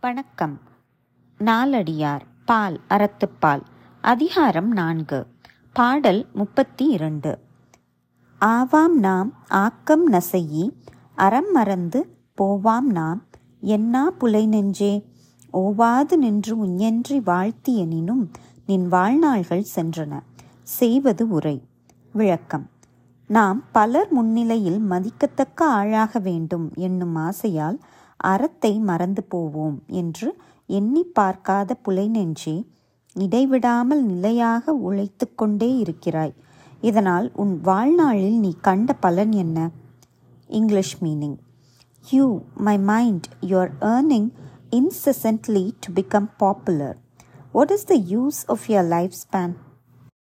வணக்கம். நாலடியார் பால் அறத்துப்பால். அதிகாரம் நான்கு. பாடல் முப்பத்தி இரண்டு ஆவாம் நாம் ஆக்கம் நசையி அறம் மறந்து போவாம் நாம். என்னா புலை நெஞ்சே ஓவாது நின்று உஞன்றி வாழ்த்தி எனினும் நின் வாழ்நாள்கள் சென்றன. செய்வது உரை. விளக்கம். நாம் பலர் முன்னிலையில் மதிக்கத்தக்க ஆளாக வேண்டும் என்னும் ஆசையால் அறத்தை மறந்து போவோம் என்று எண்ணி பார்க்காத புலை நெஞ்சே இடைவிடாமல் நிலையாக உழைத்து கொண்டே இருக்கிறாய் இதனால் உன் வாழ்நாளில் நீ கண்ட பலன் என்ன English meaning you my mind you are yearning incessantly to become popular. What is the use of your lifespan?